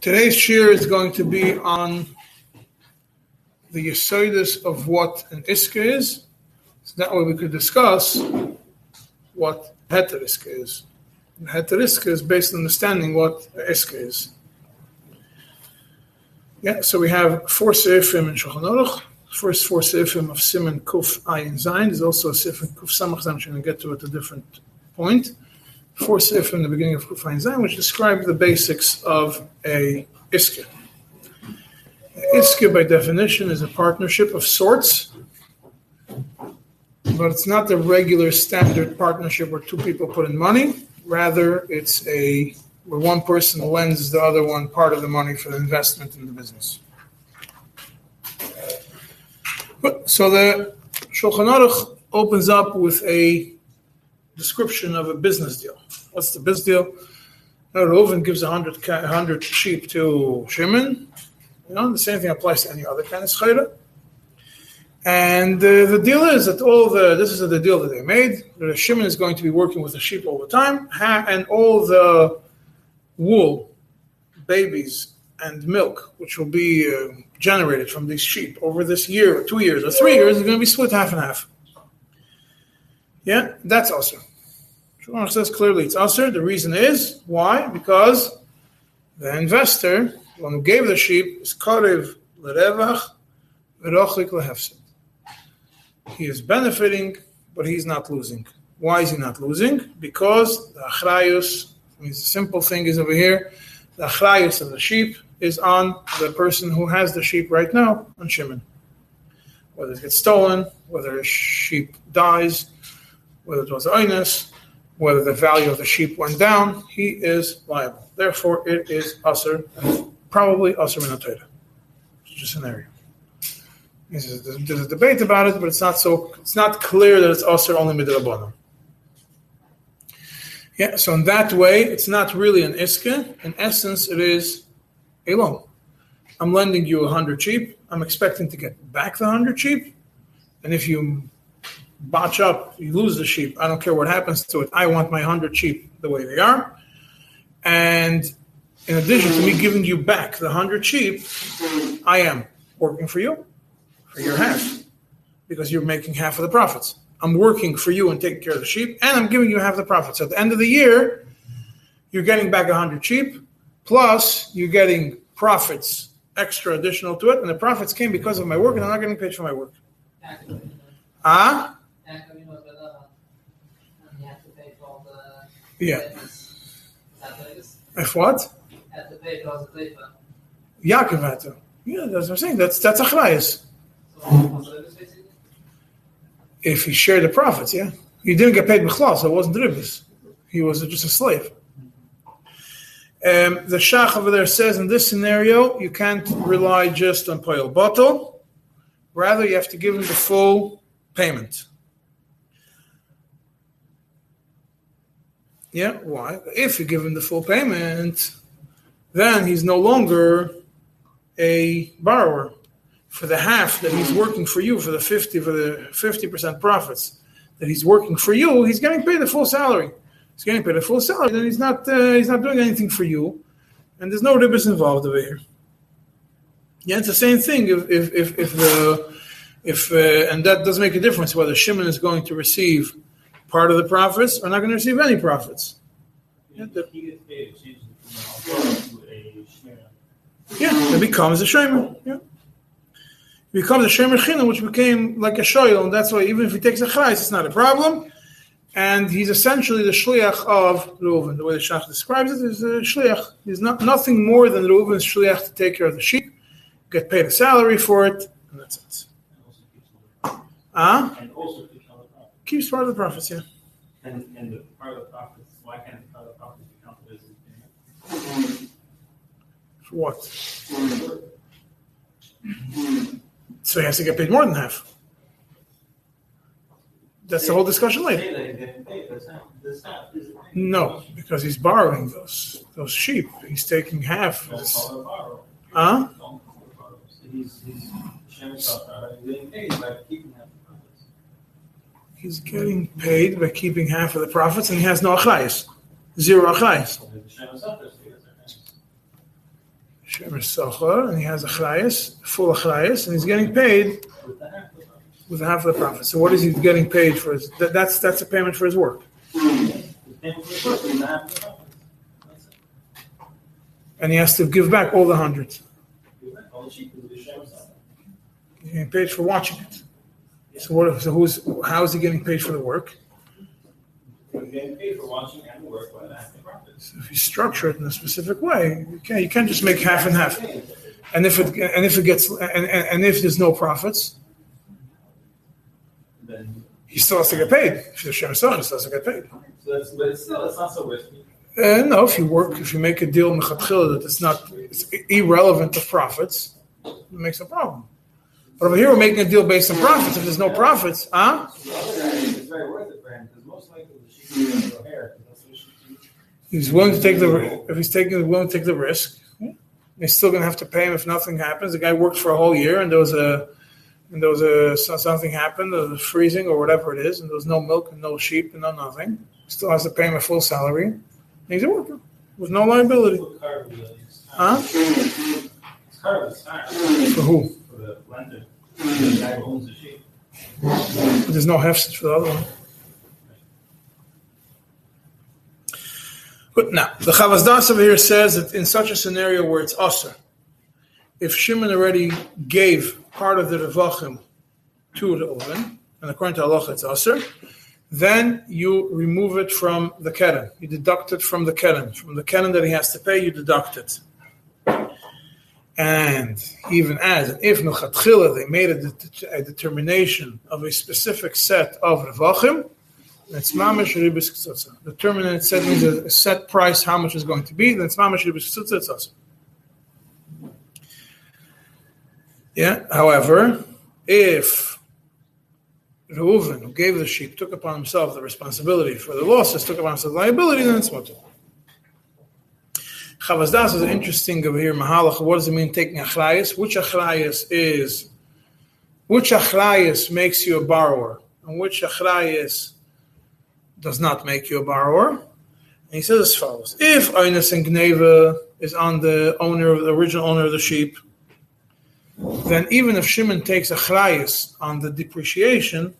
Today's shir is going to be on the yesodis of what an iska is. So that way we could discuss what heter is. Heter iska is based on understanding what iska is. Yeah, so we have four seifim in Shulchan Aruch. First four seifim of Simon Kuf Ayin Zayin. There's also a seif in Kuf Samach we're going to get to at a different point four sif in the beginning of Kufayin Zayin, which describe the basics of a iska. Iska, by definition, is a partnership of sorts, but it's not the regular standard partnership where two people put in money. Rather, it's a where one person lends the other one part of the money for the investment in the business. So the Shulchan Aruch opens up with a description of a business deal. What's the business deal? Now, Reuven gives a hundred, hundred sheep to Shimon. You know, the same thing applies to any other kind of schayra. And uh, the deal is that all the this is the deal that they made. The Shimon is going to be working with the sheep all the time, and all the wool, babies, and milk, which will be uh, generated from these sheep over this year, or two years, or three years, is going to be split half and half. Yeah, that's also. Shulchan says clearly it's usher. The reason is why? Because the investor, the one who gave the sheep, is karev lerevach v'rochlik lehefsid. He is benefiting, but he's not losing. Why is he not losing? Because the achrayus, means the simple thing is over here, the achrayus of the sheep is on the person who has the sheep right now, on Shimon. Whether it gets stolen, whether a sheep dies, whether it was oinus, whether the value of the sheep went down, he is liable. Therefore, it is usher, probably usher minotera. It's just an area. There's a debate about it, but it's not so. It's not clear that it's usher only midrabanan. Yeah, so in that way, it's not really an iska. In essence, it is a loan. I'm lending you a hundred sheep. I'm expecting to get back the hundred sheep, and if you botch up, you lose the sheep. I don't care what happens to it. I want my 100 sheep the way they are. And in addition to me giving you back the 100 sheep, I am working for you for your half because you're making half of the profits. I'm working for you and taking care of the sheep, and I'm giving you half the profits. At the end of the year, you're getting back 100 sheep, plus you're getting profits extra additional to it, and the profits came because of my work, and I'm not getting paid for my work. Ah? Yeah. If what? Yaakov had to. Yeah, that's what I'm saying. That's that's achrayas. If he shared the profits, yeah, he didn't get paid b'chlal, so it wasn't ribis. He was just a slave. Um, the Shach over there says in this scenario, you can't rely just on poil bottle. Rather, you have to give him the full payment. Yeah, why? If you give him the full payment, then he's no longer a borrower. For the half that he's working for you for the 50 for the 50% profits that he's working for you he's getting paid the full salary. He's getting paid the full salary then he's not uh, he's not doing anything for you and there's no ribis involved over here. Yeah it's the same thing. If if if, if the if uh, and that does make a difference whether Shimon is going to receive part of the profits are not going to receive any profits. Yeah, it becomes a shemer. Yeah. It becomes a shemer chinam, which became like a shoyl, and that's why even if he takes a chayes, it's not a problem. And he's essentially the shliach of Reuven. The way the Shach describes it is a shliach. He's not nothing more than Reuven's shliach to take care of the sheep, get paid a salary for it, and that's it. Ah? And also keeps part of the profits, yeah. And, and the part of the profits, why can't the part of the profits be counted as? For what? So he has to get paid more than half. That's the whole discussion later. No, because he's borrowing those those sheep. He's taking half. Huh? He's, he's, he's getting paid by keeping half of the profits, and he has no achayis, zero achayis. Shemer Socha, and he has a chrayas, full achrayas, and he's getting paid With half of the profit. with half of the profit. So what is he getting paid for? His, that, that's that's a payment for his work, and he has to give back all the hundreds. He's getting paid for watching it. So what? So who's how is he getting paid for the work? Getting paid for watching and work by the half of the profit. So if you structure it in a specific way, you can't you can't just make half and half. And if it and if it gets and, and, and if there's no profits, Then, he still has to get paid. If the Shem he still has to get paid. so that's, but it's still, it's not so risky. Uh, no, if you work, if you make a deal that it's not it's irrelevant to profits, it makes a problem. But over here, we're making a deal based on profits. If there's no profits, huh? The other guy, it's very worth it for him, because most likely the sheep is going to grow hair, because that's what sheep do. He's willing to take the if he's taking willing to take the risk. He's still going to have to pay him if nothing happens. The guy worked for a whole year, and there was a and there was a something happened, there was freezing or whatever it is, and there was no milk and no sheep and no nothing. Still has to pay him a full salary. And he's a worker with no liability. What car would you use? Huh? This car was smart For who? for the lender, There's no hefset for the other one. But now, the Chavaz Das over here says that in such a scenario where it's usher, if Shimon already gave part of the Revachim to Reuven, and according to Allah it's usher, then you remove it from the Keren. You deduct it from the Keren. From the Keren that he has to pay, you deduct it. And even adds, if Nuchatchila, they made a, det- a determination of a specific set of Revachim, that's mamash ribis ktsutza. Determinate set means a set price, how much is going to be. Then it's mamash ribis ktsutza. Yeah. However, if Reuven, who gave the sheep, took upon himself the responsibility for the losses, took upon himself the liability, then it's mutter. Chavaz Das is interesting over here. Mahalach. What does it mean taking achrayas? Which achrayas is? Which achrayas makes you a borrower, and which achrayas does not make you a borrower. And he says as follows: If Einus and Gneva is on the owner the original owner of the sheep, then even if Shimon takes a chrayas on the depreciation,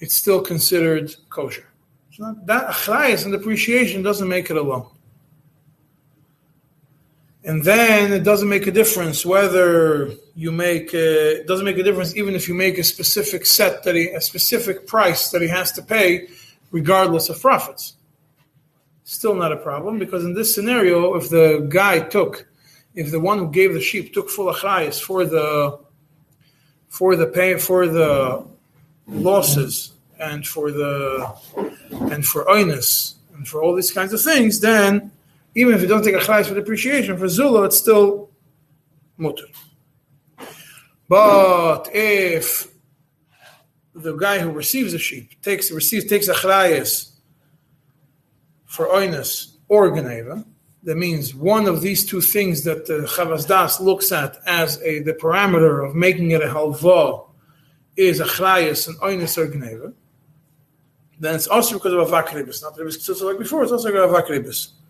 it's still considered kosher. That chrayas and depreciation doesn't make it alone. And then it doesn't make a difference whether you make uh, it doesn't make a difference even if you make a specific set that he a specific price that he has to pay regardless of profits. Still not a problem because in this scenario, if the guy took, if the one who gave the sheep took full achrayas for the for the pay for the losses and for the and for oinus and for all these kinds of things, then even if you don't take a achrayas for depreciation for zula, it's still mutter. But if the guy who receives the sheep takes receives takes a achrayas for oinus or geneva, that means one of these two things that the Chavaz Das looks at as a the parameter of making it a halva is a achrayas and oinus or geneva. Then it's also because of avakribis, not ktsutsa like before. It's also because of.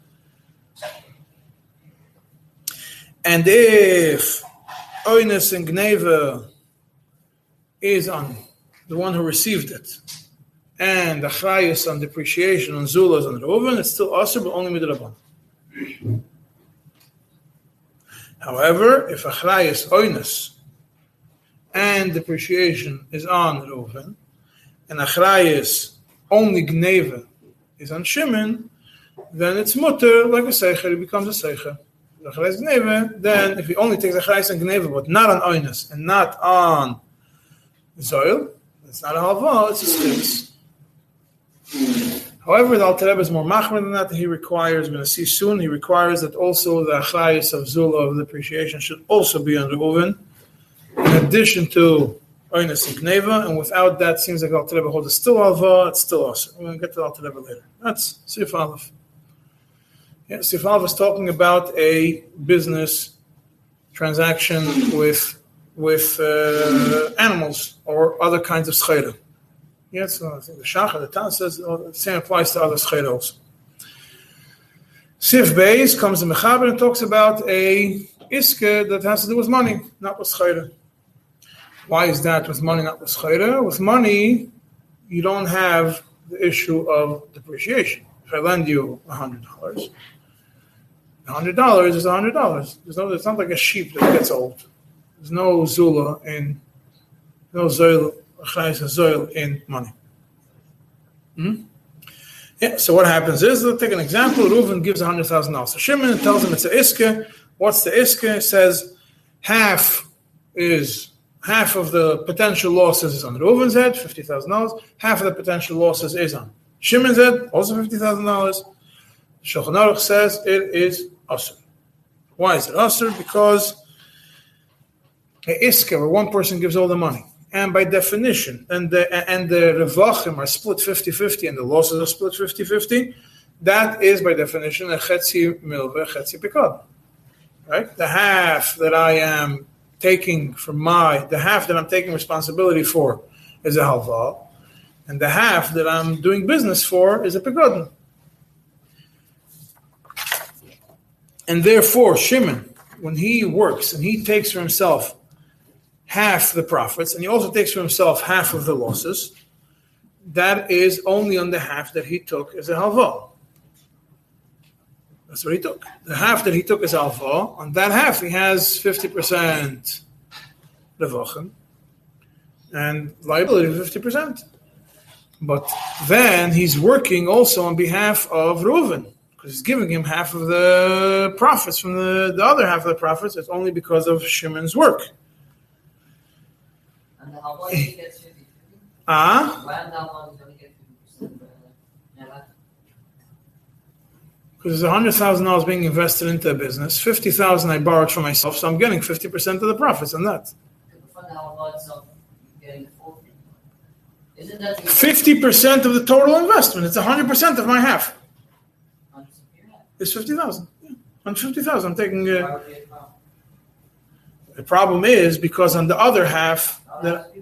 And if oinus and gneva is on the one who received it, and the achrayus on depreciation on zulas and reuven, it's still also but only midrabban. However, if achrayus oinus and depreciation is on reuven, and achrayus only gneva is on shimon, then it's mutter like a seicher. It becomes a seicher. Then, if he only takes achrayus and gneva, but not on oinus and not on zoil, it's not a halva. It's a schis. However, the Alter Rebbe is more machmer than that. He requires, we're going to see soon, he requires that also the achrayus of zula of the appreciation should also be on Reuven, in addition to oinus and gneva. And without that, seems like the Alter holds still alva, it's still going to get to the later. That's Sif Aleph. Yeah, Aleph is talking about a business transaction with with uh, animals or other kinds of scheda. Yes, so I think the Shachar, the Tan says oh, the same applies to other scheda also. Sif Beis comes to Mechaber and talks about a iske that has to do with money, not with chayre. Why is that with money, not with chayre? With money, you don't have the issue of depreciation. If I lend you hundred dollars, hundred dollars is hundred dollars. There's no, it's not like a sheep that gets old. There's no zula in, no zoil, zoil in money. Hmm? Yeah, so what happens is, let's take an example. Reuven gives $100,000. So Shimon tells him it's a iske. What's the iske? Says half is half of the potential losses is on Reuven's head, $50,000. Half of the potential losses is on Shimon's said also $50,000. Shulchan Aruch says it is usr. Why is it usr? Because a iske, where one person gives all the money and by definition, and the and the revachim are split 50-50 and the losses are split 50-50, that is by definition a chetzi milve, chetzi pikad. Right? The half that I am taking from my, the half that I'm taking responsibility for is a halva, and the half that I'm doing business for is a pikad. And therefore, Shimon, when he works and he takes for himself half the profits, and he also takes for himself half of the losses. That is only on the half that he took as a halva. That's what he took. The half that he took as halva, on that half he has 50% levachem and liability 50%. But then he's working also on behalf of Reuven because he's giving him half of the profits from the, the other half of the profits. It's only because of Shimon's work. And how much he gets 50 Ah? Why and how much going to get 50%? Because there's hundred thousand dollars being invested into a business. Fifty thousand I borrowed for myself, so I'm getting fifty percent of the profits on that. 50% of the total investment. It's 100% of my half. It's 50,000. Yeah. 150,000. I'm taking. Uh, the problem is because on the other half, that,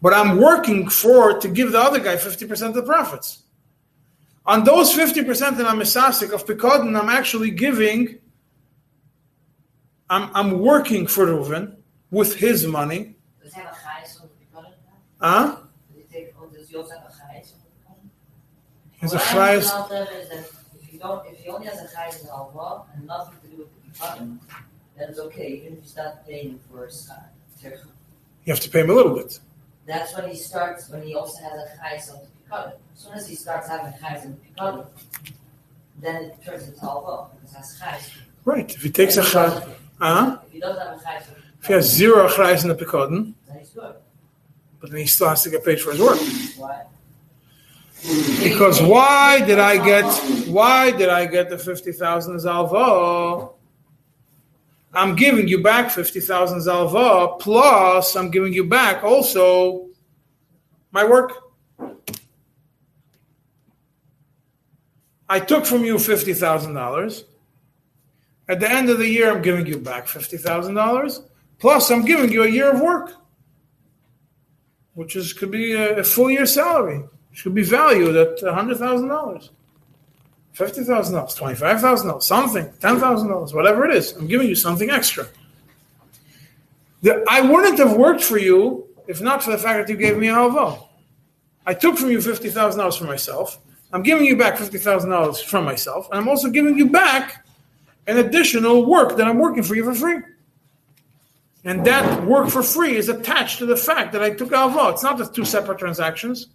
but I'm working for to give the other guy 50% of the profits. On those 50% that I'm a sasik of Pekodin, I'm actually giving, I'm, I'm working for Reuven with his money Picard? Huh? Does he take, or does he also have a chayes on the Picard? He's a chayes. understand out there is that if you he only has a chayes in Alva and nothing to do with the Picard, then it's okay, even if you start paying for a sky. You have to pay him a little bit. That's when he starts, when he also has a chayes on the Picard. As soon as he starts having chayes on the Picard, then it turns into Alva, because it has chayes. Right. If he takes a chayes, huh? If he doesn't have a chayes If he has zero chayes in the Picardin, hmm? then he's good. But then he still has to get paid for his work. Why? Because why did I get why did I get the fifty thousand zalva? I'm giving you back fifty thousand zalva plus I'm giving you back also my work. I took from you fifty thousand dollars. At the end of the year, I'm giving you back fifty thousand dollars. Plus, I'm giving you a year of work, which is could be a, a full year salary should be valued at hundred thousand dollars, fifty thousand dollars, twenty-five thousand dollars, something, ten thousand dollars, whatever it is. I'm giving you something extra. The, I wouldn't have worked for you if not for the fact that you gave me a halva. I took from you fifty thousand dollars for myself. I'm giving you back fifty thousand dollars from myself, and I'm also giving you back an additional work that I'm working for you for free. And that work for free is attached to the fact that I took alva. It's not the two separate transactions.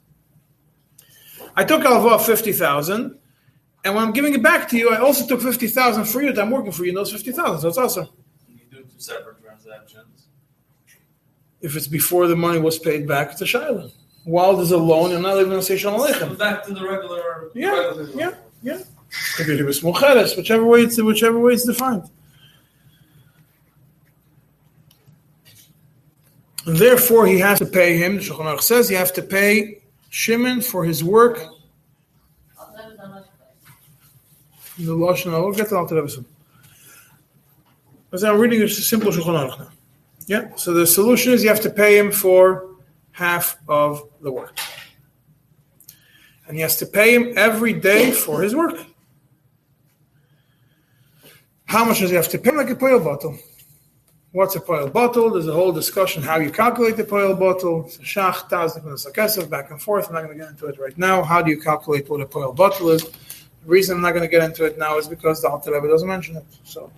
I took alva fifty thousand, and when I'm giving it back to you, I also took fifty thousand for you that I'm working for you in those fifty thousand. So it's also You do two separate transactions. if it's before the money was paid back to Shiloh. While there's a loan, I'm not even going to say Shalom Aleichem. back to the regular. Yeah, regular yeah, yeah. Could be whichever way it's whichever way it's defined. And therefore, he has to pay him. Shulchan says you have to pay Shimon for his work I'll. The Lashon, we'll get to. As I'm reading it's a simple Shulchan now. Yeah, so the solution is you have to pay him for half of the work. And he has to pay him every day for his work. How much does he have to pay? Like a poil bottle. What's a poil bottle? There's a whole discussion how you calculate the poil bottle. Shach, taz, different back and forth. I'm not going to get into it right now. How do you calculate what a poil bottle is? The reason I'm not going to get into it now is because the Alter Rebbe doesn't mention it. So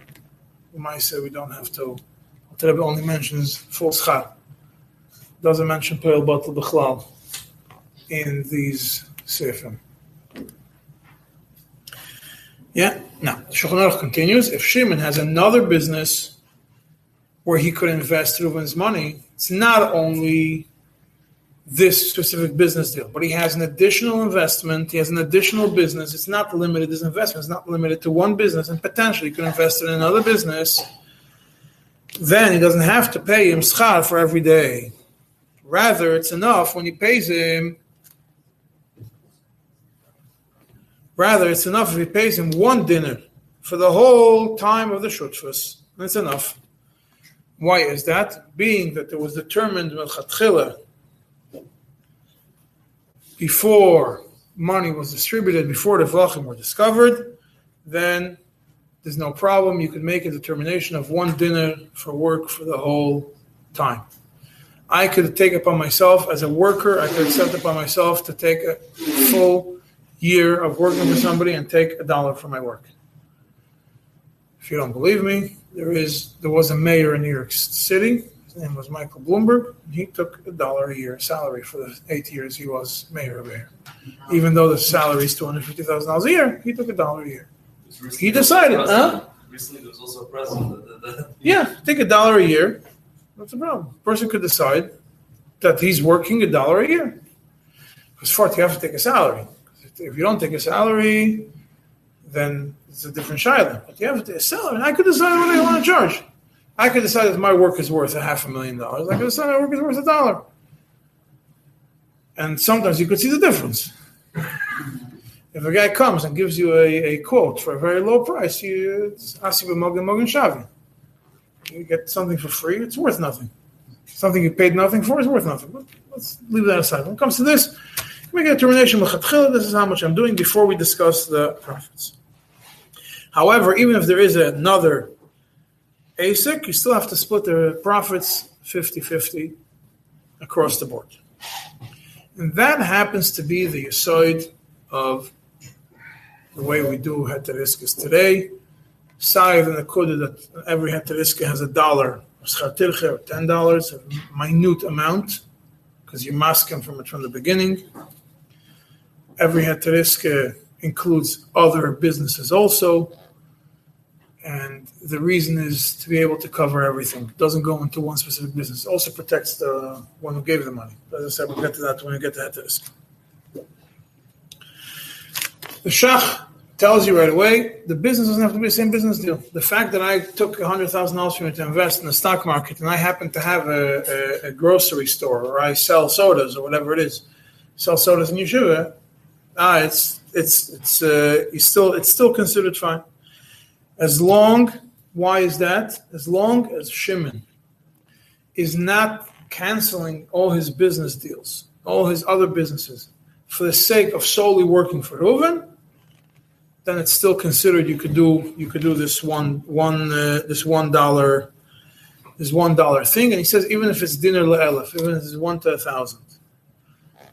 we might say we don't have to. Alter Rebbe only mentions full schar. Doesn't mention poil bottle b'chlal in these sefim. Yeah. Now, Shulchan continues. If Shimon has another business where he could invest Reuven's money, it's not only this specific business deal, but he has an additional investment. He has an additional business. It's not limited. His investment is not limited to one business, and potentially he could invest in another business. Then he doesn't have to pay him schar for every day. Rather, it's enough when he pays him Rather, it's enough if he pays him one dinner for the whole time of the shutfus. That's enough. Why is that? Being that it was determined before money was distributed, before the Vlachim were discovered, then there's no problem. You could make a determination of one dinner for work for the whole time. I could take upon myself as a worker, I could accept upon myself to take a full year of working for somebody and take a dollar for my work. If you don't believe me, there is there was a mayor in New York City. His name was Michael Bloomberg. He took a dollar a year salary for the eight years he was mayor of here. Even though the salary is two hundred fifty thousand dollars a year, he took a dollar a year. He decided, huh? Recently, there was also a president. Yeah, take a dollar a year. What's the problem? Person could decide that he's working a dollar a year. Because fourth, you have to take a salary. If you don't take a salary, then it's a different shiloh. But you have to sell it. and I could decide what I want to charge. I could decide if my work is worth a half a million dollars. I could decide my work is worth a dollar. And sometimes you could see the difference. If a guy comes and gives you a, a quote for a very low price, you it's asiba mogen mogen shavi. You get something for free, it's worth nothing. Something you paid nothing for is worth nothing. But let's leave that aside. When it comes to this, make a determination. l'chatchila, This is how much I'm doing before we discuss the profits. However, even if there is another ASIC, you still have to split the profits 50-50 across the board. And that happens to be the aside of the way we do heteriskas today. Side and the code that every heteriska has a dollar or ten dollars, a minute amount, because you mask them from it from the beginning. Every heteriska includes other businesses also. And the reason is to be able to cover everything. It doesn't go into one specific business. It also protects the one who gave the money. As I said, we'll get to that when we get to heteriska. The Shach tells you right away the business doesn't have to be the same business deal. The fact that I took $100,000 from you to invest in the stock market and I happen to have a, a, a grocery store or I sell sodas or whatever it is, sell sodas in yeshiva, ah, it's, it's, it's, uh, you still, it's still considered fine. As long, why is that? As long as Shimon is not canceling all his business deals, all his other businesses, for the sake of solely working for Reuven, then it's still considered you could do you could do this one one uh, this one dollar this one dollar thing, and he says even if it's dinner le'elef, even if it's one to a thousand,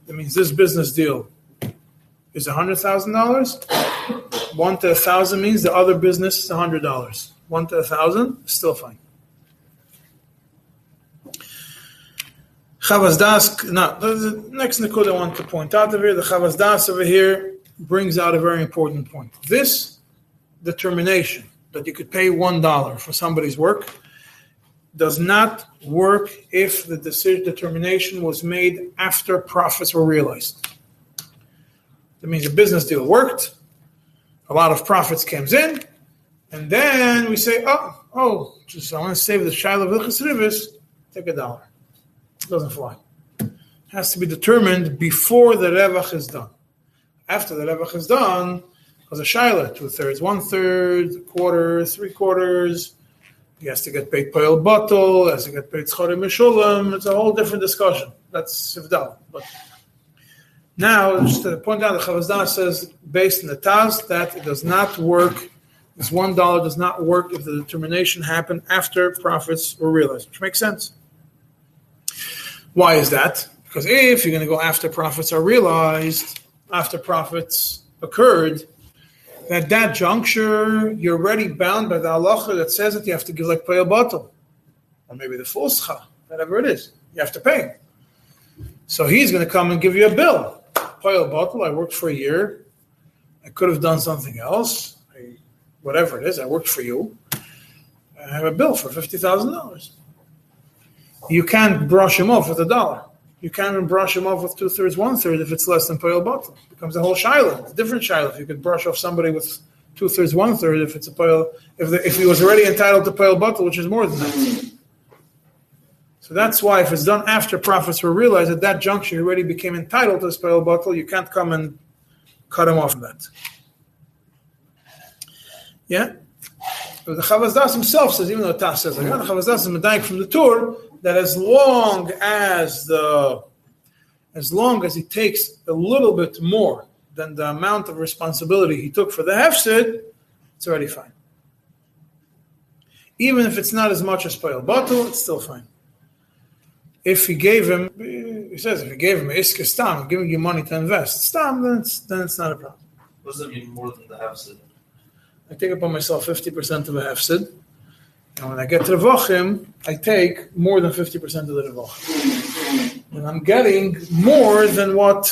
that means this business deal is a hundred thousand dollars. One to a thousand means the other business is a hundred dollars. One to a thousand still fine. Chavaz Das, now the, next Nikud I want to point out over here, the Chavaz Das over here brings out a very important point. This determination that you could pay one dollar for somebody's work does not work if the decision determination was made after profits were realized. That means a business deal worked, a lot of profits comes in, and then we say, oh, oh, just I want to save the Shiloh Vilchas take a dollar. It doesn't fly. It has to be determined before the Revach is done. After the Revach is done, because a Shiloh, two thirds, one third, quarter, three quarters, he has to get paid Poel Bottle, has to get paid Schorim Mishulam. It's a whole different discussion. That's Sivdal. But now, just to point out, the Chavazdah says, based on the Taz, that it does not work This one dollar does not work if the determination happened after profits were realized, which makes sense. Why is that? Because if you're going to go after profits are realized, after profits occurred, at that juncture, you're already bound by the halacha that says that you have to give like pay a bottle, or maybe the full whatever it is. You have to pay. So he's going to come and give you a bill. A bottle. I worked for a year. I could have done something else. I, whatever it is, I worked for you. I have a bill for fifty thousand dollars. You can't brush him off with a dollar. You can't even brush him off with two thirds, one third if it's less than pale bottle. It becomes a whole shiloh. It's a different shiloh. You could brush off somebody with two thirds, one third, if it's a pale, if if he was already entitled to pale bottle, which is more than that. So that's why if it's done after profits were realized at that juncture, he already became entitled to this pale bottle. You can't come and cut him off from that. Yeah. But the Chavaz himself says, even though Taz says like the Chavaz Das is medayik from the Tur that as long as the as long as he takes a little bit more than the amount of responsibility he took for the hefsid, it's already fine. Even if it's not as much as Payal bottle, it's still fine. If he gave him, he says, if he gave him Iska Stam, giving you money to invest, Stam, then it's, then it's not a problem. What does it mean more than the hefsid? I take upon myself 50% of a hefsid, and when I get to the Vachim, I take more than 50% of the Vachim. And I'm getting more than what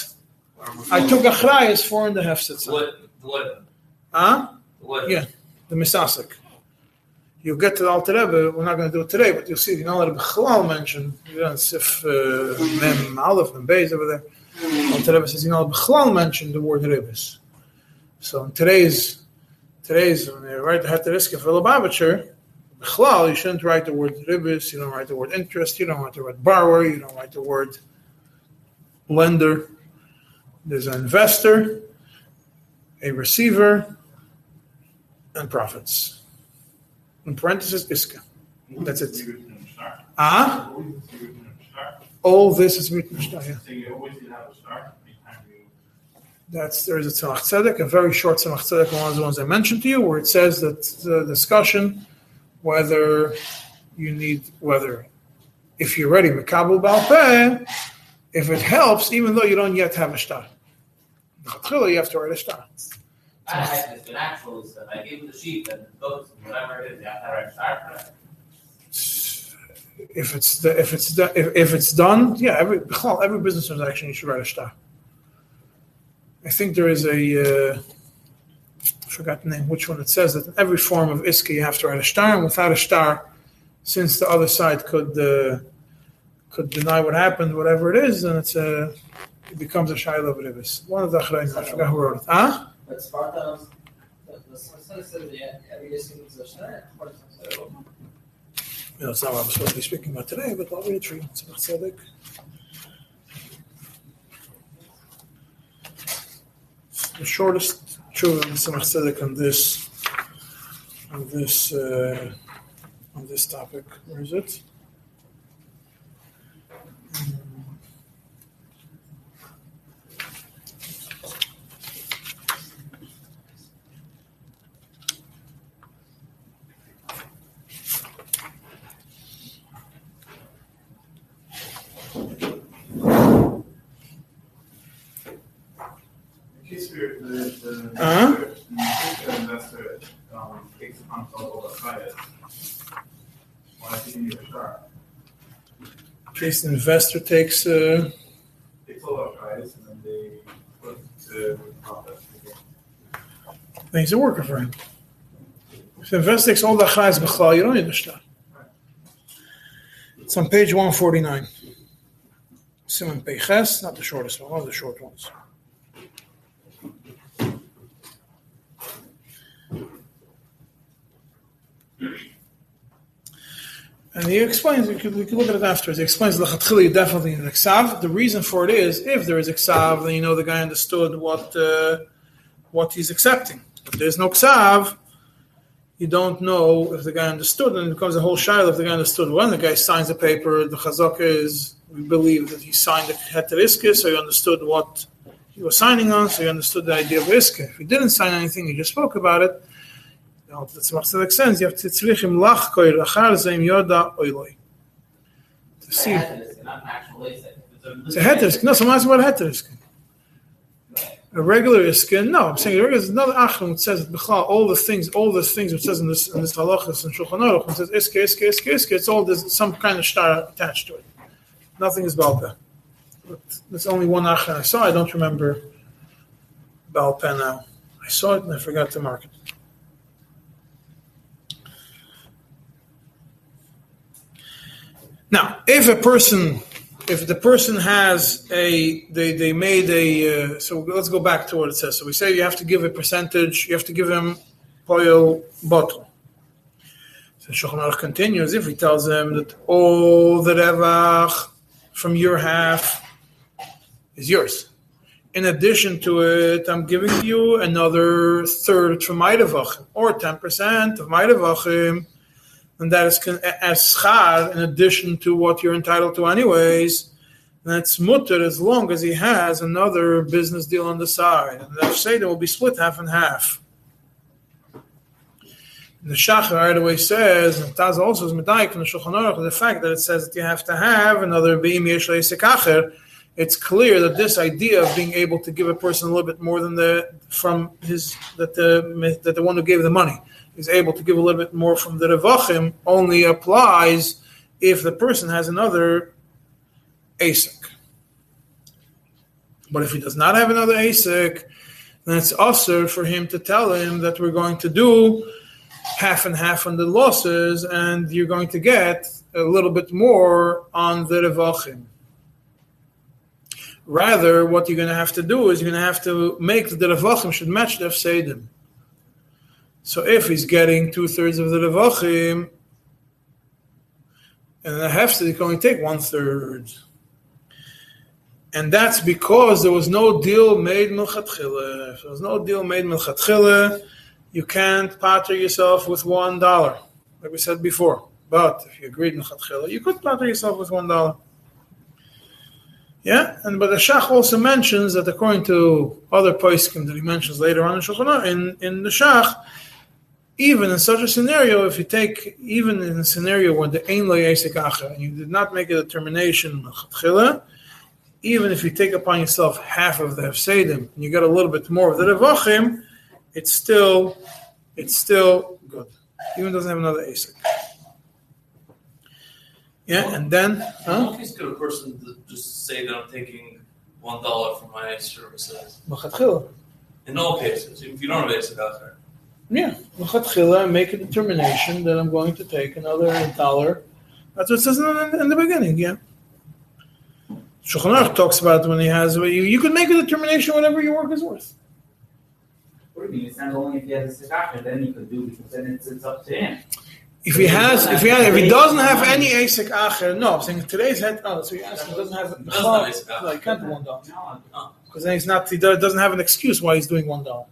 I took Achrayas for in the hefsid. The what? What? Huh? The what? Yeah. The Misasik. You'll get to the Alter Rebbe, we're not going to do it today, but you'll see, you know, that Bechlal mentioned, you know, Sif uh, Mem Aleph and Beis over there. Alter Rebbe says, you know, Bechlal mentioned the word ribis. So in today's, today's, when you write the Heteriska for Lubavitcher, Bechlal, you shouldn't write the word ribis, you don't write the word interest, you don't write the word borrower, you don't write the word lender. There's an investor, a receiver, and profits. In parentheses, iska. That's it. Ah? All this is written in yeah. So you always did have a start, anytime you. That's there is a Tzemach Tzedek, a very short Tzemach Tzedek, one of the ones I mentioned to you, where it says that the discussion whether you need whether if you're ready Mekabel Balpeh, if it helps, even though you don't yet have a shtar. You have to write a shtar. I had this been actual. I gave him the sheep and the goats and whatever it is. Yeah, I had to for that. If it's the, if it's the, if, if it's done, yeah, every every business transaction you should write a shtar. I think there is a uh, I forgot the name which one it says that in every form of iska you have to write a shtar, and without a shtar, since the other side could uh, could deny what happened, whatever it is, then it's a it becomes a shiloh of ribis. One of the achrayim, I forgot who wrote it. Huh? But Sparta, the, that every shnar. You know, it's not what I'm supposed to be speaking about today, but I'll read it for you. Tzemach Tzedek. The shortest true Tzemach Tzedek on this on this uh, on this topic. Where is it case we're, the, the. Uh-huh. In case the investor, um, takes upon himself all the credit. Why does he need a start? In case the investor takes uh, Takes all the credits and then they put the profit. then he's a worker for him. If the investor takes all the chayes b'chlal, you don't need a shtar. It's on page 149. Simon Peches, not the shortest one, one of the short ones. And he explains, we could, we look at it afterwards. He explains Lachatchili definitely an Iksav. The reason for it is if there is Iksav, then you know the guy understood what uh, what he's accepting. If there's no Ksav, you don't know if the guy understood, and it becomes a whole shiloh if the guy understood. When the guy signs the paper, the Chazaka is, we believe that he signed the Heter Iske, so he understood what he was signing on, so he understood the idea of Iske. If he didn't sign anything, he just spoke about it, the Now, that's what it sense. You have to tzrichim lach koir achar zeim yoda oiloi. To see. heter, not an. It's a heteris. No, someone asked about heteris. A regular iskin, no, I'm saying there is another achron which says b'chal, all the things, all the things which says in this in this halachas and shulchan aruch, it says iske, iske, iske, iske. It's all there's some kind of star attached to it. Nothing is balpeh. But There's only one achron I saw. I don't remember balpeh now. I saw it and I forgot to mark it. Now, if a person, if the person has a, they, they made a, uh, so let's go back to what it says. So we say you have to give a percentage, you have to give him oil bottle. So Shulchan Aruch continues, if he tells him that all the revach from your half is yours. In addition to it, I'm giving you another third from my revachim, or 10% of my revachim and that is as schar in addition to what you're entitled to anyways. That's mutter as long as he has another business deal on the side. And the Seder will be split half and half. And the Shachar right away says, and Taz also is medayik from the Shulchan Aruch, the fact that it says that you have to have another beim yesh le'isik it's clear that this idea of being able to give a person a little bit more than the from his that the that the one who gave the money is able to give a little bit more from the revachim only applies if the person has another ASIC. But if he does not have another ASIC, then it's also for him to tell him that we're going to do half and half on the losses, and you're going to get a little bit more on the revachim. Rather, what you're going to have to do is you're going to have to make the revachim should match the Efsedim. So if he's getting two thirds of the revachim, and the is going to take one third, and that's because there was no deal made milchatchila. If there was no deal made milchatchila, you can't patter yourself with one dollar, like we said before. But if you agreed milchatchila, you could patter yourself with one dollar. Yeah, and but the Shach also mentions that according to other poskim that he mentions later on in Shulchan in in the Shach, even in such a scenario, if you take even in a scenario where the ein lo and you did not make a determination even if you take upon yourself half of the hefsedim and you get a little bit more of the revachim, it's still it's still good. Even doesn't have another asik. Yeah, and then How huh? is could a person just say that I'm taking one dollar for my services? In all cases, if you don't have acher. Yeah, l'chatchila, make a determination that I'm going to take another dollar. That's what it says in, in the beginning. Yeah. Shulchan Aruch talks about when he has you. You can make a determination whatever your work is worth. What do you mean? It's not only if he has a sikasha, then he could do because then it's, it's up to him. If he has, if he has, if he doesn't have any asik acher, no. I'm saying today's head. Oh, so he ask him doesn't have. Doesn't have No, he can't do one dollar No, because then he's not. He doesn't have an excuse why he's doing one dollar.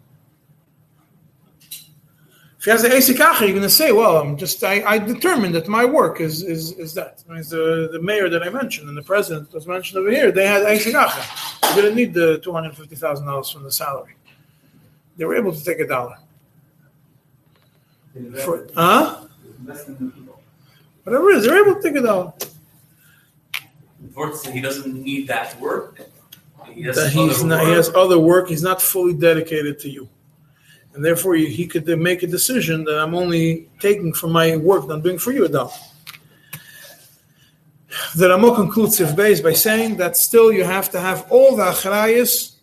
If he has the asik acher, you're going to say, "Well, I'm just. I, I determined that my work is is is that." I mean, the the mayor that I mentioned and the president that was mentioned over here, they had asik acher. They didn't need the two hundred fifty thousand dollars from the salary. They were able to take a dollar. For, huh? Whatever it is, they're able to take a dollar. Unfortunately, he doesn't need that work. He has that he's not, he has other work. He's not fully dedicated to you, and therefore he, could make a decision that I'm only taking from my work that I'm doing for you a dollar. The Ramo conclusive base by saying that still you have to have all the achrayas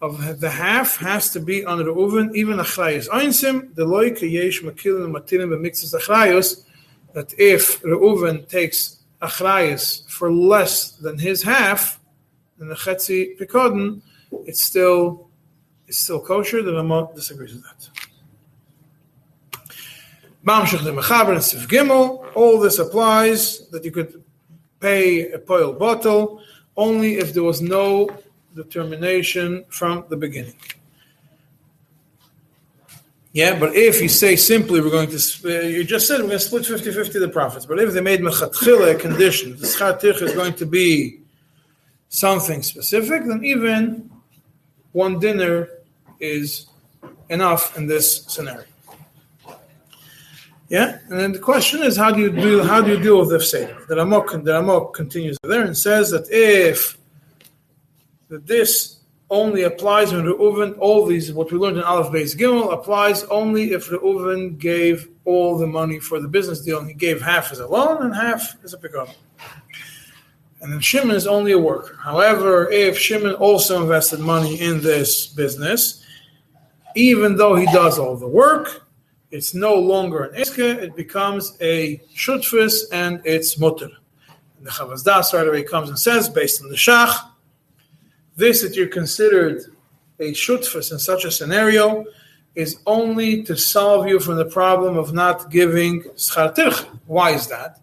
of the half has to be on the Reuven, even achrayas. Einsim the loy kayesh makilin matilim b'mixes achrayos that if Reuven takes achrayas for less than his half, then the chetzi pikodin, it's still it's still kosher. The Rama disagrees with that. Mechaber and Sif Gimel, all this applies that you could pay a poil bottle only if there was no determination from the beginning. Yeah, but if you say simply we're going to, uh, you just said we're going to split 50-50 the profits, but if they made mechatchila a condition, the schar tircha is going to be something specific, then even one dinner is enough in this scenario. Yeah, and then the question is, how do you deal? How do you deal with the Seder? The Ramok, the Ramok continues there and says that if that this only applies when Reuven, all these what we learned in Aleph Beis Gimel applies only if Reuven gave all the money for the business deal, and he gave half as a loan and half as a pickup. And then Shimon is only a worker. However, if Shimon also invested money in this business, even though he does all the work, it's no longer an iske, it becomes a shutfis and it's mutter. And the Chavaz Das right away comes and says, based on the Shach, this that you're considered a shutfis in such a scenario is only to solve you from the problem of not giving schar tirch. Why is that?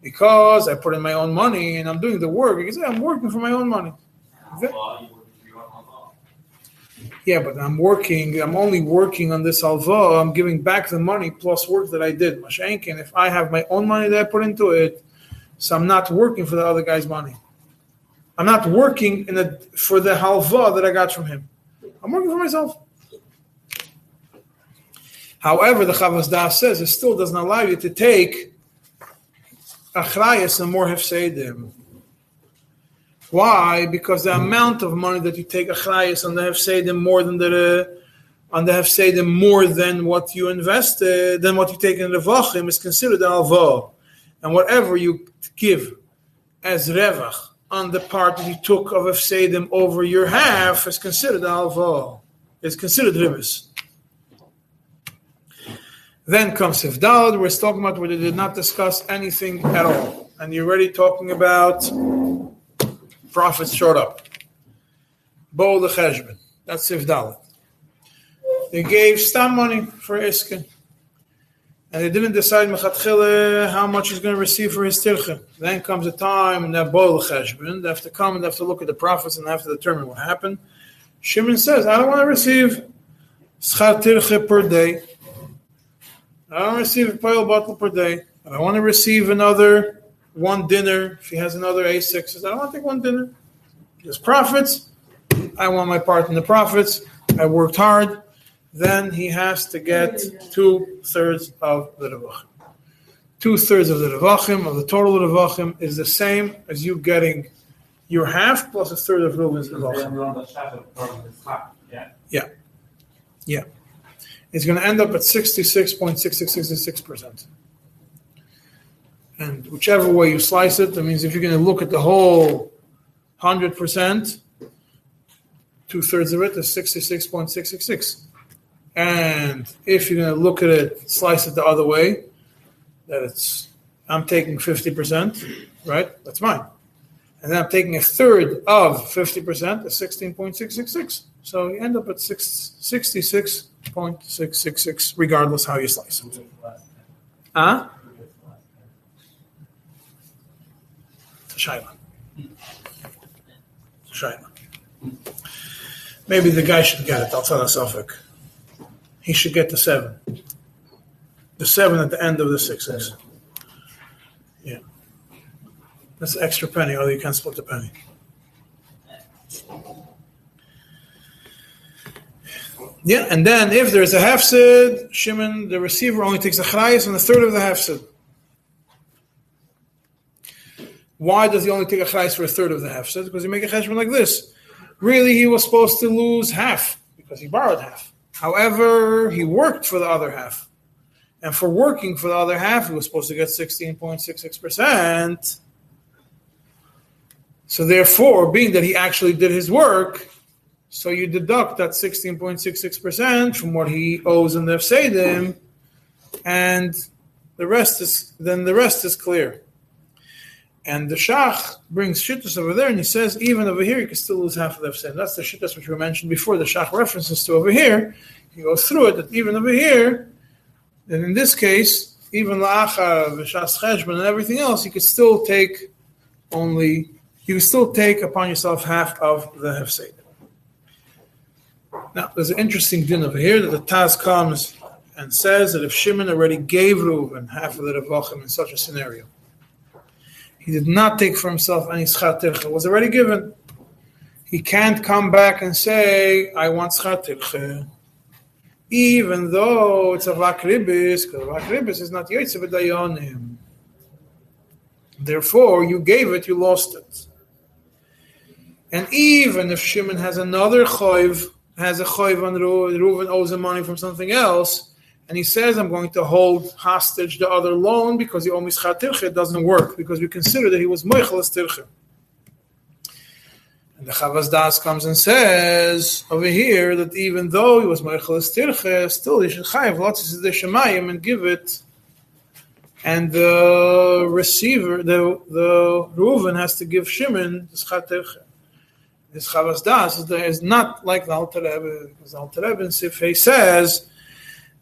Because I put in my own money and I'm doing the work I'm working for my own money. Well, you would- you don't know. Yeah, but I'm working. I'm only working on this alva. I'm giving back the money plus work that I did. Mashenkin, if I have my own money that I put into it, so I'm not working for the other guy's money. I'm not working in the for the halva that I got from him. I'm working for myself. However, the Chavaz Das says it still doesn't allow you to take achrayas and more hefsedim. Why? Because the amount of money that you take achrayas on the hefsedim more than the on the hefsedim more than what you invested, than what you take in the vachim is considered alva, and whatever you give as revach on the part that you took of hefsedim over your half is considered alva. It's considered ribis. Then comes Hifdalad, we're talking about where they did not discuss anything at all. And you're already talking about prophets showed up. Bo the Cheshbon. That's Hifdalad. They gave stam money for Iskin. And they didn't decide Mechatchile how much he's going to receive for his tircha. Then comes a time and that Bo the Cheshbon. They have to come and they have to look at the prophets and they have to determine what happened. Shimon says, I don't want to receive schar tircha per day. I don't receive a pile bottle per day. I want to receive another one dinner. If he has another A6, says, I don't want to take one dinner. There's profits. I want my part in the profits. I worked hard. Then he has to get two thirds of the Revachim. Two thirds of the Revachim, of the total Revachim, is the same as you getting your half plus a third of Reuven's Revachim. Yeah. It's going to end up at 66.6666%. And whichever way you slice it, that means if you're going to look at the whole 100%, two thirds of it is 66.666. And if you're going to look at it, slice it the other way, that it's, I'm taking 50%, right? That's mine. And then I'm taking a third of 50%, is 16.666. So you end up at six, 66.666, regardless how you slice it. Huh? It's a Shaila. Shaila. Maybe the guy should get it. I'll tell Suffolk. He should get the seven. The seven at the end of the sixes. Yeah. That's extra penny, or you can't split the penny. Yeah, and then if there's a hafsid, Shimon, the receiver, only takes a chrayas and a third of the hafsid. Why does he only take a chrayas for a third of the hafsid? Because he make a cheshbon like this. Really, he was supposed to lose half because he borrowed half. However, he worked for the other half. And for working for the other half, he was supposed to get 16.66%. So therefore, being that he actually did his work, so you deduct that 16.66% from what he owes in the Efsedim, and the rest is then the rest is clear. And the Shach brings shittas over there, and he says even over here you can still lose half of the Efsedim. That's the shittas which we mentioned before. The Shach references to over here. He goes through it that even over here, and in this case, even la'achar, v'shas cheshbon, and everything else, you could still take only you still take upon yourself half of the hefsedim. Now, there's an interesting din over here that the Taz comes and says that if Shimon already gave Reuven half of the Revachim in such a scenario, he did not take for himself any schar it was already given. He can't come back and say, I want schar even though it's a vakribis, because vakribis is not yotze b'dayanim. Therefore, you gave it, you lost it. And even if Shimon has another choiv, has a choiv on Reuven owes him money from something else, and he says, I'm going to hold hostage the other loan because the owes me tirche, doesn't work because we consider that he was moichelas tirche. And the Chavaz Das comes and says over here that even though he was moichelas tirche, still he should chayiv lots of the shemayim and give it. And the receiver, the the Reuven has to give Shimon the schar tirche. This Chavaz Das is, not like the Alter because the Alter Rebbe in Sifhei says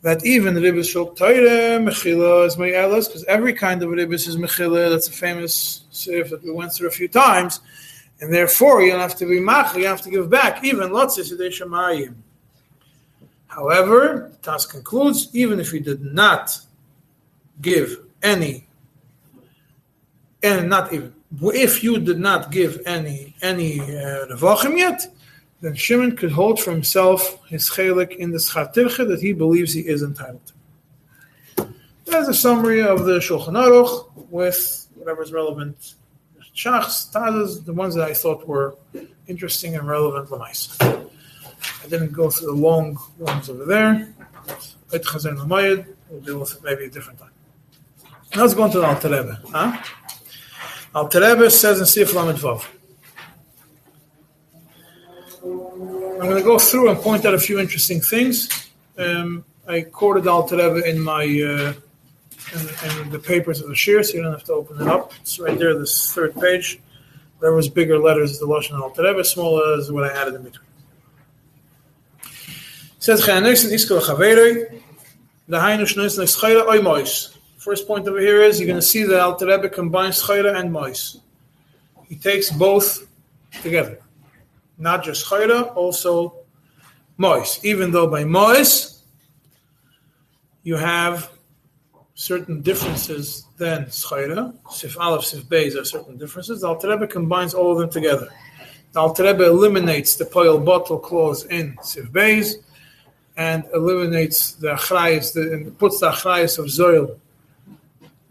that even ribis shel Torah mechila is me'elas, because every kind of ribis is mechila. That's a famous sif that we went through a few times, and therefore you don't have to be mach, you have to give back even lotzis yedei shemayim. However, Taz concludes even if you did not give any, and not even if you did not give any any uh, yet, then Shimon could hold for himself his chelik in the schar tirche that he believes he is entitled to. There's a summary of the Shulchan Aruch with whatever is relevant. Shachs, Tazas, the ones that I thought were interesting and relevant lemais. I didn't go through the long ones over there. We'll deal with it maybe a different time. Now let's go into the Alter. Huh? Says in Sif Lamed Vav. I'm going to go through and point out a few interesting things. Um, I quoted Alter Rebbe in my uh, in, in the papers of the shir, so you don't have to open it up. It's right there, this third page. There was bigger letters the Lashon Alter Rebbe, smaller is what I added in between. Says, "Chayanesin iskal chaverei, dahainu shnois neschayra oy mois." First point over here is you're going to see that Alter Rebbe combines chayra and mois. He takes both together not just chayra, also mois. Even though by mois you have certain differences than chayra, sif aleph, sif beis are certain differences. The Alter Rebbe combines all of them together. The Alter Rebbe eliminates the poil bottle clause in sif beis and eliminates the achrayas, and puts the achrayas of zoil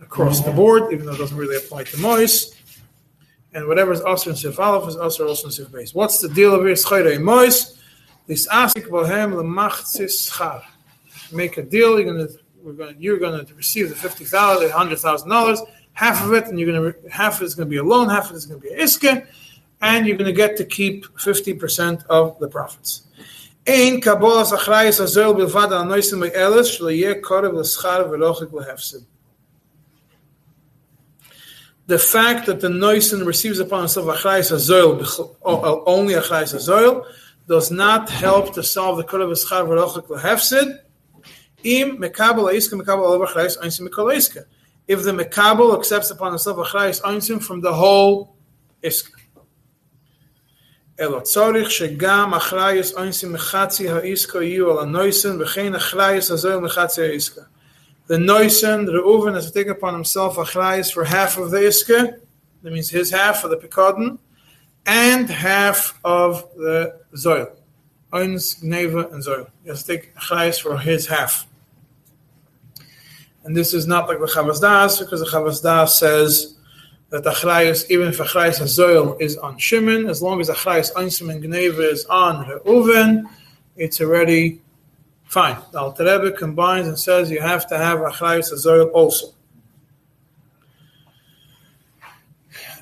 across the board, even though it doesn't really apply to mois and whatever is Asr and Sif Aleph is Asr also in Sif Beis. What's the deal of? Schayre Mois, this Asik Bohem Lemachtzis Schar. Make a deal, you're gonna we're gonna you're gonna receive the fifty thousand, hundred thousand dollars, half of it, and you're gonna half of it's gonna be a loan, half of it's gonna be a iske, and you're gonna get to keep fifty percent of the profits. Ein kabolas achrayis azel bilvad al noisim be'elis shlo yeh korev l'schar v'lochik l'hefsid the fact that the Noisin receives upon himself Achrayis Azoil, only Achrayis Azoil, does not help to solve the Kulav Eschar V'rochik Lehefsid, im Mekabel Eiska Mekabel Olav Achrayis Einsim Mikol Eiska. If the Mekabel accepts upon himself Achrayis Einsim from the whole Iska. אלא צורך שגם אחרייס אונסים מחצי העסקה יהיו על הנויסן וכן אחרייס הזוהר מחצי העסקה. The Noisan, the Reuven has to take upon himself achrayis for half of the iske, that means his half of the pikadon, and half of the zoil. Eins, Gneva, and zoil. He has to take achrayis for his half. And this is not like the Chavaz Das, because the Chavaz Das says that achrayis, even if achrayis zoil is on Shimon, as long as achrayis Einsim and Gneva is on Reuven, it's already Fine. The Alter Rebbe combines and says you have to have Achrayus Azoyel also.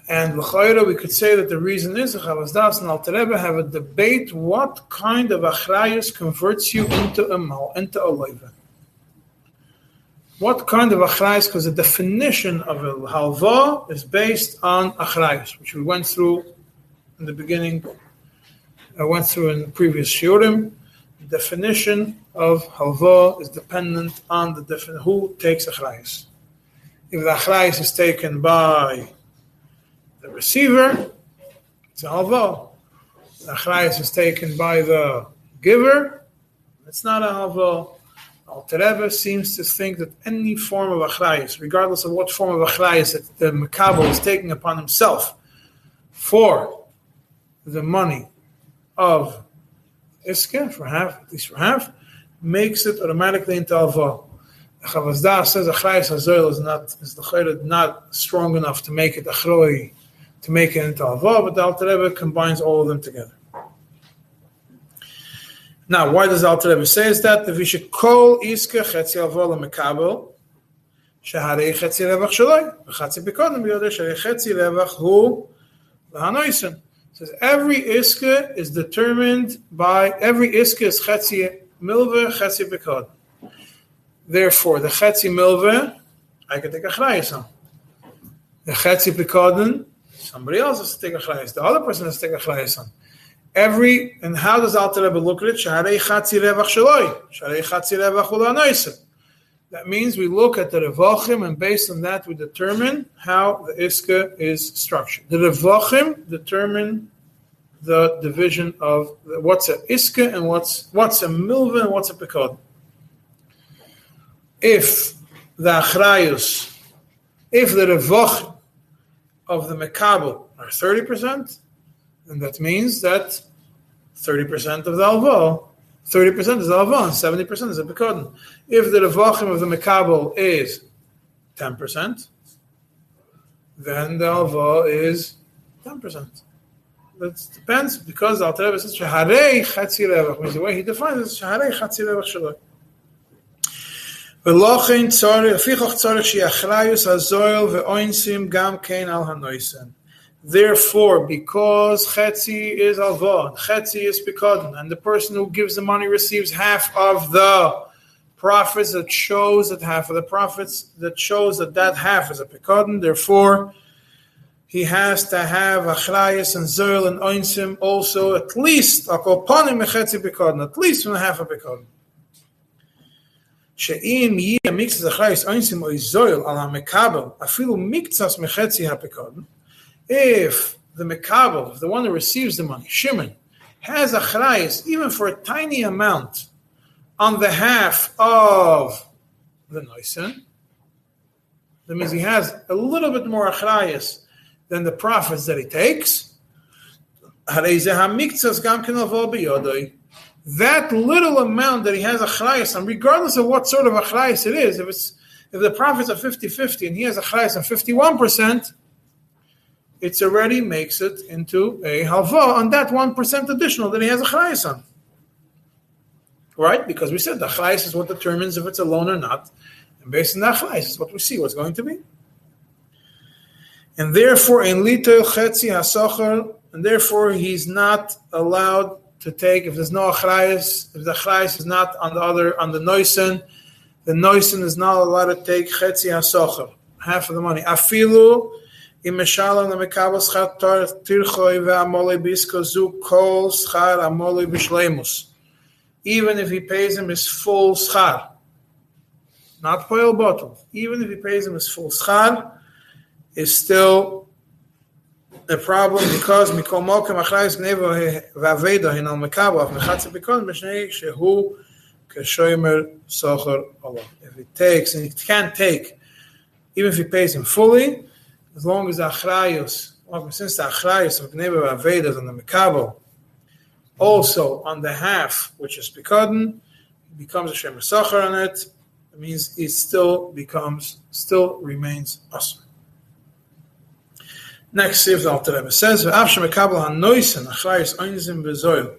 And L'chayra, we could say that the reason is the Chavaz Das and Alter Rebbe have a debate what kind of Achrayus converts you into a mal, into a leiva. What kind of Achrayus? Because the definition of a halva is based on Achrayus, which we went through in the beginning, I went through in the previous shiurim definition of halva is dependent on the different who takes achrayis. If the achrayis is taken by the receiver, it's a halva. The achrayis is taken by the giver, it's not a halva. Alter Rebbe seems to think that any form of achrayis, regardless of what form of achrayis that the makabel is taking upon himself for the money of iske for half, at least for half, makes it automatically into alva. Chavazda says a chayes hazoil is not is the chayre not strong enough to make it achroi, to make it into alva, but the Alter Rebbe combines all of them together. Now, why does Alter Rebbe says that? The should call iska chetzi alva lemekabel, שהרי חצי רווח שלו, וחצי בקודם ביודע שהרי חצי רווח הוא להנויסן. says every iska is determined by every iska is chetzi milva, chetzi bekod. Therefore, the chetzi milva, I can take a chrayas on. The chetzi bekoden, somebody else has to take a chrayas. The other person has to take a chrayas on. Every and how does Alter Rebbe look at it? Shaharei chatzi revach shaloi, shaharei chatzi revach ulanoisen. That means we look at the revachim, and based on that, we determine how the iska is structured. The revachim determine the division of what's a iska and what's what's a milva and what's a pekod. If the achrayus, if the revachim of the mekabel are thirty percent, then that means that thirty percent of the alva 30% is Alvan, 70% is a Pekodin. If the Revachim of the Mekabel is 10%, then the Alva is 10% That depends because the Alter Rebbe says Shaharei Chatzi Revach. Means the way he defines it is Shaharei Chatzi Revach Shaloi. ולכן צורך, לפיכך צורך שיחריוס הזויל ואוינסים גם כן על הנויסן. Therefore, because Chetzi is Alva, Chetzi is Pekodin, and the person who gives the money receives half of the profits that shows that half of the profits that shows that that half is a Pekodin. Therefore, he has to have Achrayas and Zerl and Oinsim also at least Akoponim Chetzi Pekodin, at least one half a Pekodin. שאם יהיה מיקצס אחרייס אוינסים או זויל על המקבל, אפילו מיקצס מחצי הפקודן, if the Mekabel, if the one that receives the money, Shimon, has a chrayis, even for a tiny amount, on the half of the Noisan, that means he has a little bit more achrayis than the profits that he takes. That little amount that he has a achrayis on, regardless of what sort of a achrayis it is, if it's if the profits are 50-50 and he has a achrayis on 51%, it already makes it into a halva on that one percent additional that he has a chayas on. Right? Because we said the chayas is what determines if it's a loan or not, and based on that chayas is what we see what's going to be and therefore in lito chetzi hasocher, and therefore he's not allowed to take if there's no achrayus, if the achrayus is not on the other on the noisen, the noisen is not allowed to take chetzi hasocher, half of the money. Afilu imeshala lemekabel schar tirchoi ve'amolei biskozu kol schar amolei b'shleimus. Even if he pays him his full schar, not poil bottle. Even if he pays him his full schar is still a problem because מכל מוקם אחראי גניבה והאבדה הינו מקבל אף מחצי בכל משנה שהוא כשומר סוחר עולם. If he takes, and he can't take, even if he pays him fully, as long as the achrayus, since the achrayus of Gneba Avedas on the Mekabel, also on the half, which is Pekadon, becomes a Shem Sachar on it, it means it still becomes, still remains awesome. Next, see if the Alter Rebbe says, "V'av shemekabel hanoisen achrayus einzim bezoil,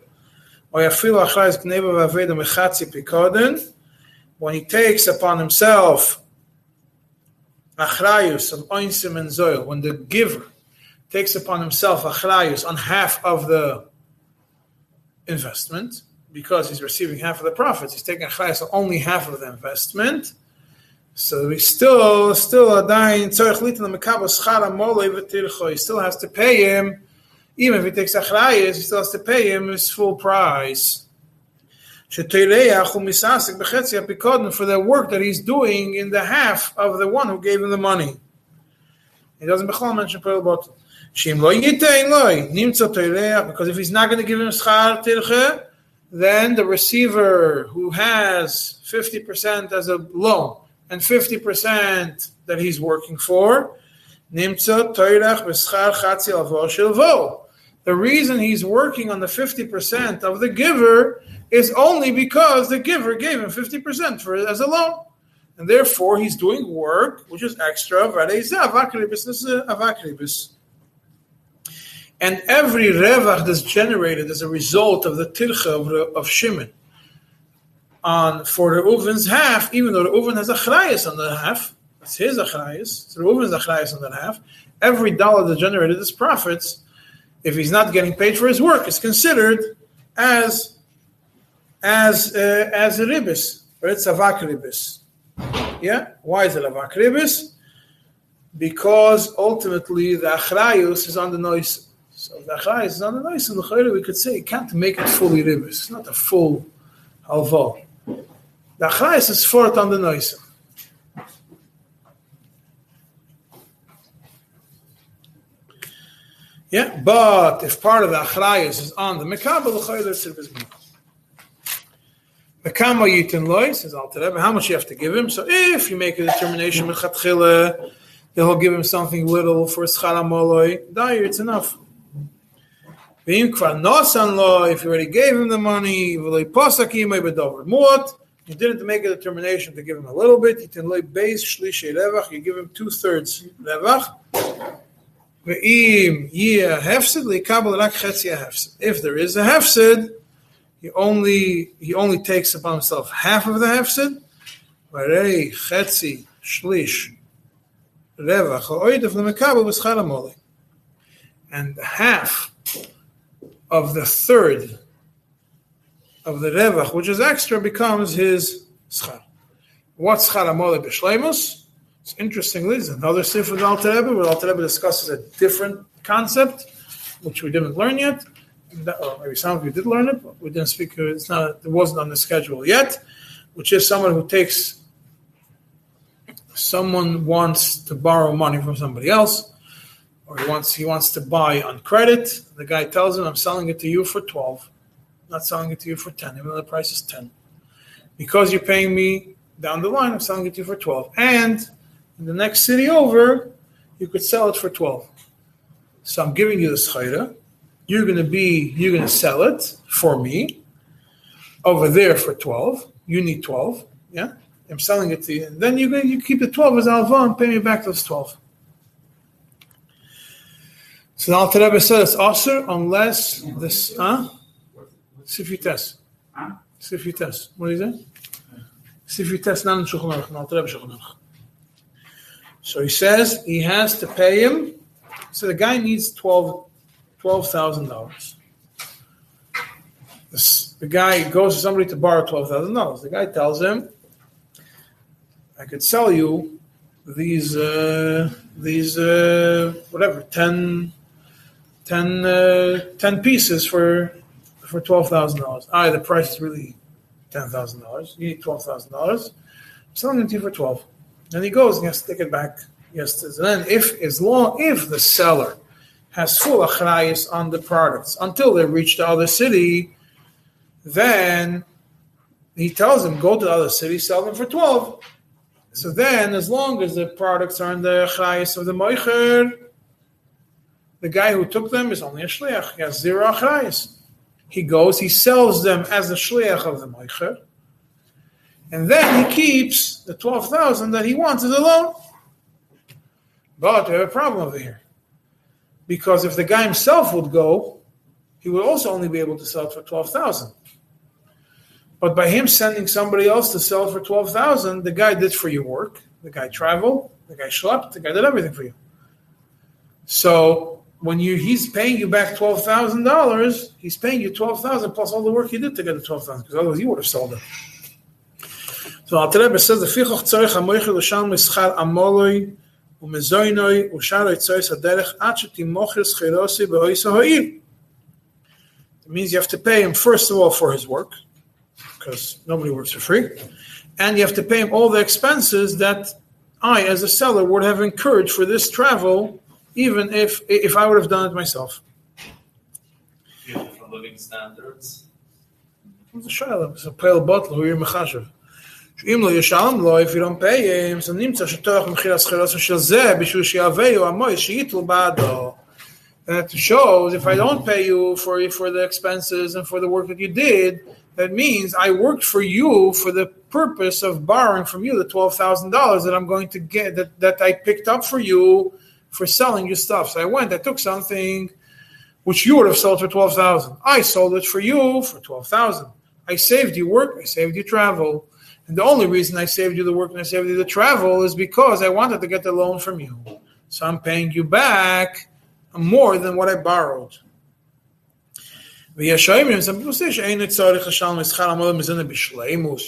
or yafilu achrayus gneba v'aveda mechatzi pikoden." When he takes upon himself achrayus of oinsim and zoil, when the giver takes upon himself achrayus on half of the investment, because he's receiving half of the profits, he's taking achrayus on only half of the investment. So we still, still adayin tzorich litin mekabel schar amolei v'tircho. He still has to pay him, even if he takes achrayus, he still has to pay him his full price for the work that he's doing in the half of the one who gave him the money. He doesn't mention Pearl. Because if he's not going to give him schar tirche, then the receiver who has 50% as a loan and 50% that he's working for, the reason he's working on the 50% of the giver is only because the giver gave him 50% for it as a loan. And therefore, he's doing work which is extra. And every revach that's generated as a result of the tircha of, of Shimon on for the Reuven's half, even though the Reuven has a chrayas on the half, it's his achrayas, so the Reuven's achrayas on that half, every dollar that generated as profits, if he's not getting paid for his work, is considered as as uh, as a ribis, or it's a vak ribis. Yeah, why is it a vak ribis? Because ultimately the achrayus is on the noise. So the achrayus is on the noise, and the we could say can't make it fully ribis. It's not a full halva. The achrayus is for it on the noise. Yeah, but if part of the achrayus is on the mekabel, the chayre is ribis. Bekama yitin loy, says Alter Rebbe, how much you have to give him. So if you make a determination with then he'll give him something little for schara moloi, dire, it's enough. V'im kvar nosan if you already gave him the money, v'loi posaki may bedover muot, you didn't make a determination to give him a little bit, You can loy base shlishay levach, you give him levach, rak chetzi hefsid. If there is a hefsid, he only he only takes upon himself half of the hefsid. And half of the third of the revach, which is extra, becomes his schar. What's schar hamoli b'shleimus? It's interestingly, there's another sif of Alter Rebbe, where Alter Rebbe discusses a different concept, which we didn't learn yet or maybe some of you did learn it, but we didn't speak. It's not. It wasn't on the schedule yet. Which is someone who takes. Someone wants to borrow money from somebody else, or he wants he wants to buy on credit. The guy tells him, "I'm selling it to you for twelve, not selling it to you for ten, even though the price is ten, because you're paying me down the line. I'm selling it to you for twelve, and in the next city over, you could sell it for twelve. So I'm giving you the schayra." you're to be you're to sell it for me over there for 12 you need 12 yeah? I'm selling it to you. And then you you keep the 12 as alva and pay me back those 12 so the now Rebbe says also unless this huh sifites Huh? sifites what is it sifites not in Shulchan Aruch, Rebbe so he says he has to pay him so the guy needs 12 twelve thousand dollars. The guy goes to somebody to borrow twelve thousand dollars. The guy tells him, "I could sell you these uh, these uh, whatever 10, 10, uh, 10 pieces for for twelve thousand dollars. Ah, the price is really ten thousand dollars. You need twelve thousand dollars. Selling it to you for twelve. Then he goes and he has to take it back. Yes, and then if as long if the seller has full achrayas on the products until they reach the other city, then he tells them, go to the other city, sell them for 12. So then, as long as the products are in the achrayas of the moicher, the guy who took them is only a shliach. He has zero achrayas. He goes, he sells them as the shliach of the moicher, and then he keeps the 12,000 that he wants as a loan. But we have a problem over here because if the guy himself would go, he would also only be able to sell it for twelve thousand. But by him sending somebody else to sell for twelve thousand, the guy did for you work. The guy traveled. The guy schlepped. The guy did everything for you. So when you he's paying you back twelve thousand dollars, he's paying you twelve thousand plus all the work you did to get the twelve thousand, because otherwise you would have sold it. So Al Rebbe says the fichoch tzorich Amoichel l'shal mischar amoloi umezoinoi usharoi tzoris haderech ad shetimochir scherosi behoisa ha'ir. It means you have to pay him first of all for his work, because nobody works for free, and you have to pay him all the expenses that I, as a seller, would have incurred for this travel even if if I would have done it myself. You know, for living standards. It's a shaila, it's a pale bottle, who you're mechashav. שאם לא ישלם לו, if you don't pay him, so נמצא שתוך מחיר הסחירוסו של זה, בשביל שיהווהו המוי שייטלו בעדו. That shows if I don't pay you for for the expenses and for the work that you did, That means I worked for you for the purpose of borrowing from you the twelve thousand dollars that I'm going to get that, that I picked up for you for selling you stuff. So I went, I took something which you would have sold for 12,000. I sold it for you for 12,000. I saved you work, I saved you travel. And the only reason I saved you the work and I saved you the travel is because I wanted to get the loan from you. So I'm paying you back more than what I borrowed. Some people say, You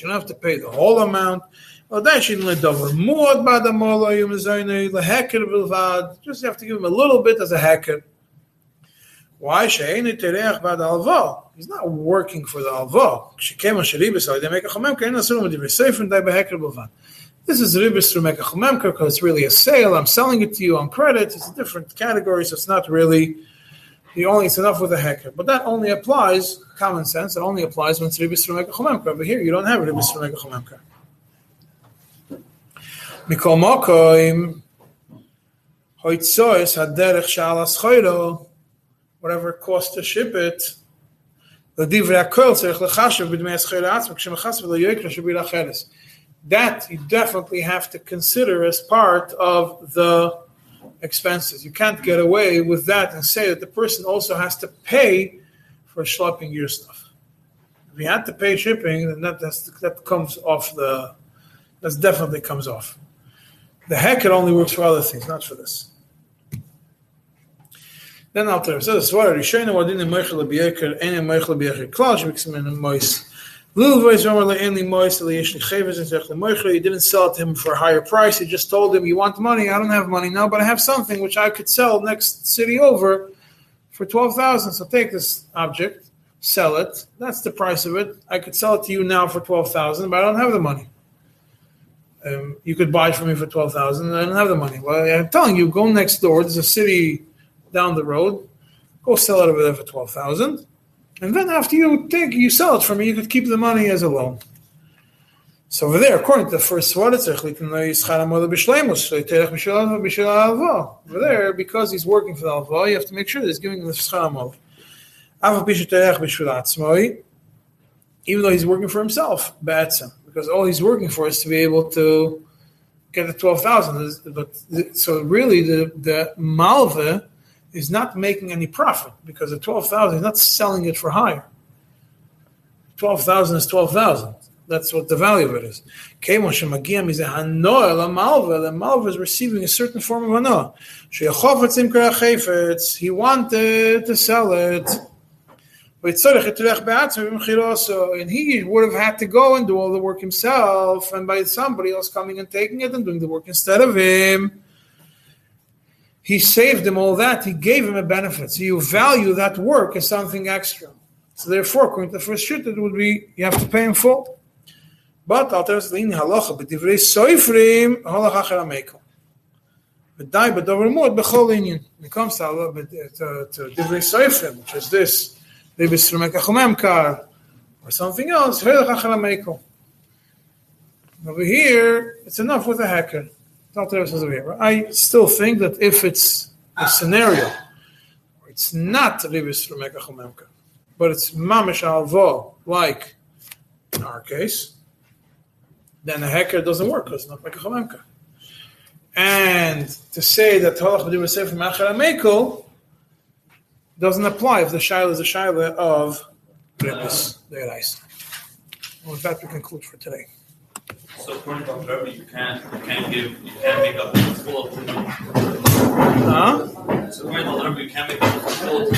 don't have to pay the whole amount. Just you have to give him a little bit as a hacker. Why? He's not working for the alva. She came on shiribis. So they make a chomem. Can you assume that they're safe and they behekir bovan? This is ribis through make a chomem because it's really a sale. I'm selling it to you on credit. It's a different category, so it's not really the only. It's enough with a hacker. But that only applies common sense. It only applies when it's ribis make a chomem. But here you don't have ribis through make a chomem. Mikol Mokoim, Hoitzois Haderech Shalas Choiro, whatever it costs to ship it, that you definitely have to consider as part of the expenses. You can't get away with that and say that the person also has to pay for schlepping your stuff. If you had to pay shipping, then that, that comes off the, that definitely comes off. The heck it only works for other things, not for this. Then. So this is what Rishayna Wadin Meichel Bieker, and Meichel Bieker Klaus, Mixim and Mois. He didn't sell it to him for a higher price. He just told him, You want money? I don't have money now, but I have something which I could sell next city over for 12000 So take this object, sell it. That's the price of it. I could sell it to you now for 12000 but I don't have the money. Um, you could buy it from me for 12000 I don't have the money. Well, I'm telling you, go next door. There's a city down the road. Go sell it over there for 12000 and then after you take, you sell it from me, you could keep the money as a loan. So over there, according to the first it's over there, because he's working for the alva, you have to make sure that he's giving the schar even though he's working for himself, because all he's working for is to be able to get the twelve thousand. But so really, the the malva is not making any profit because the 12,000 is not selling it for higher. 12,000 is 12,000. That's what the value of it is. The malva is receiving a certain form of hanoah. He wanted to sell it. And he would have had to go and do all the work himself, and by somebody else coming and taking it and doing the work instead of him he saved him all that, he gave him a benefit. So you value that work as something extra. So therefore, according to the first shit, it would be you have to pay him full. But you in but acher But. It comes to to divrei soifrim, which is this, ribis remekachomemkar, or something else. Over here, it's enough with a hacker. I still think that if it's a scenario it's not Ribis from Mekach but it's Mamish Alvo, like in our case, then a hacker doesn't work because it's not Mekach And to say that Halach B'di say from Acher Amekel doesn't apply if the Shaila is a Shaila of Ribis Deiraisa. With that, we conclude for today. So according to Rebbe, you can't you can't give you can't make up the full of Huh? So according to Rebbe, you can't make up the full of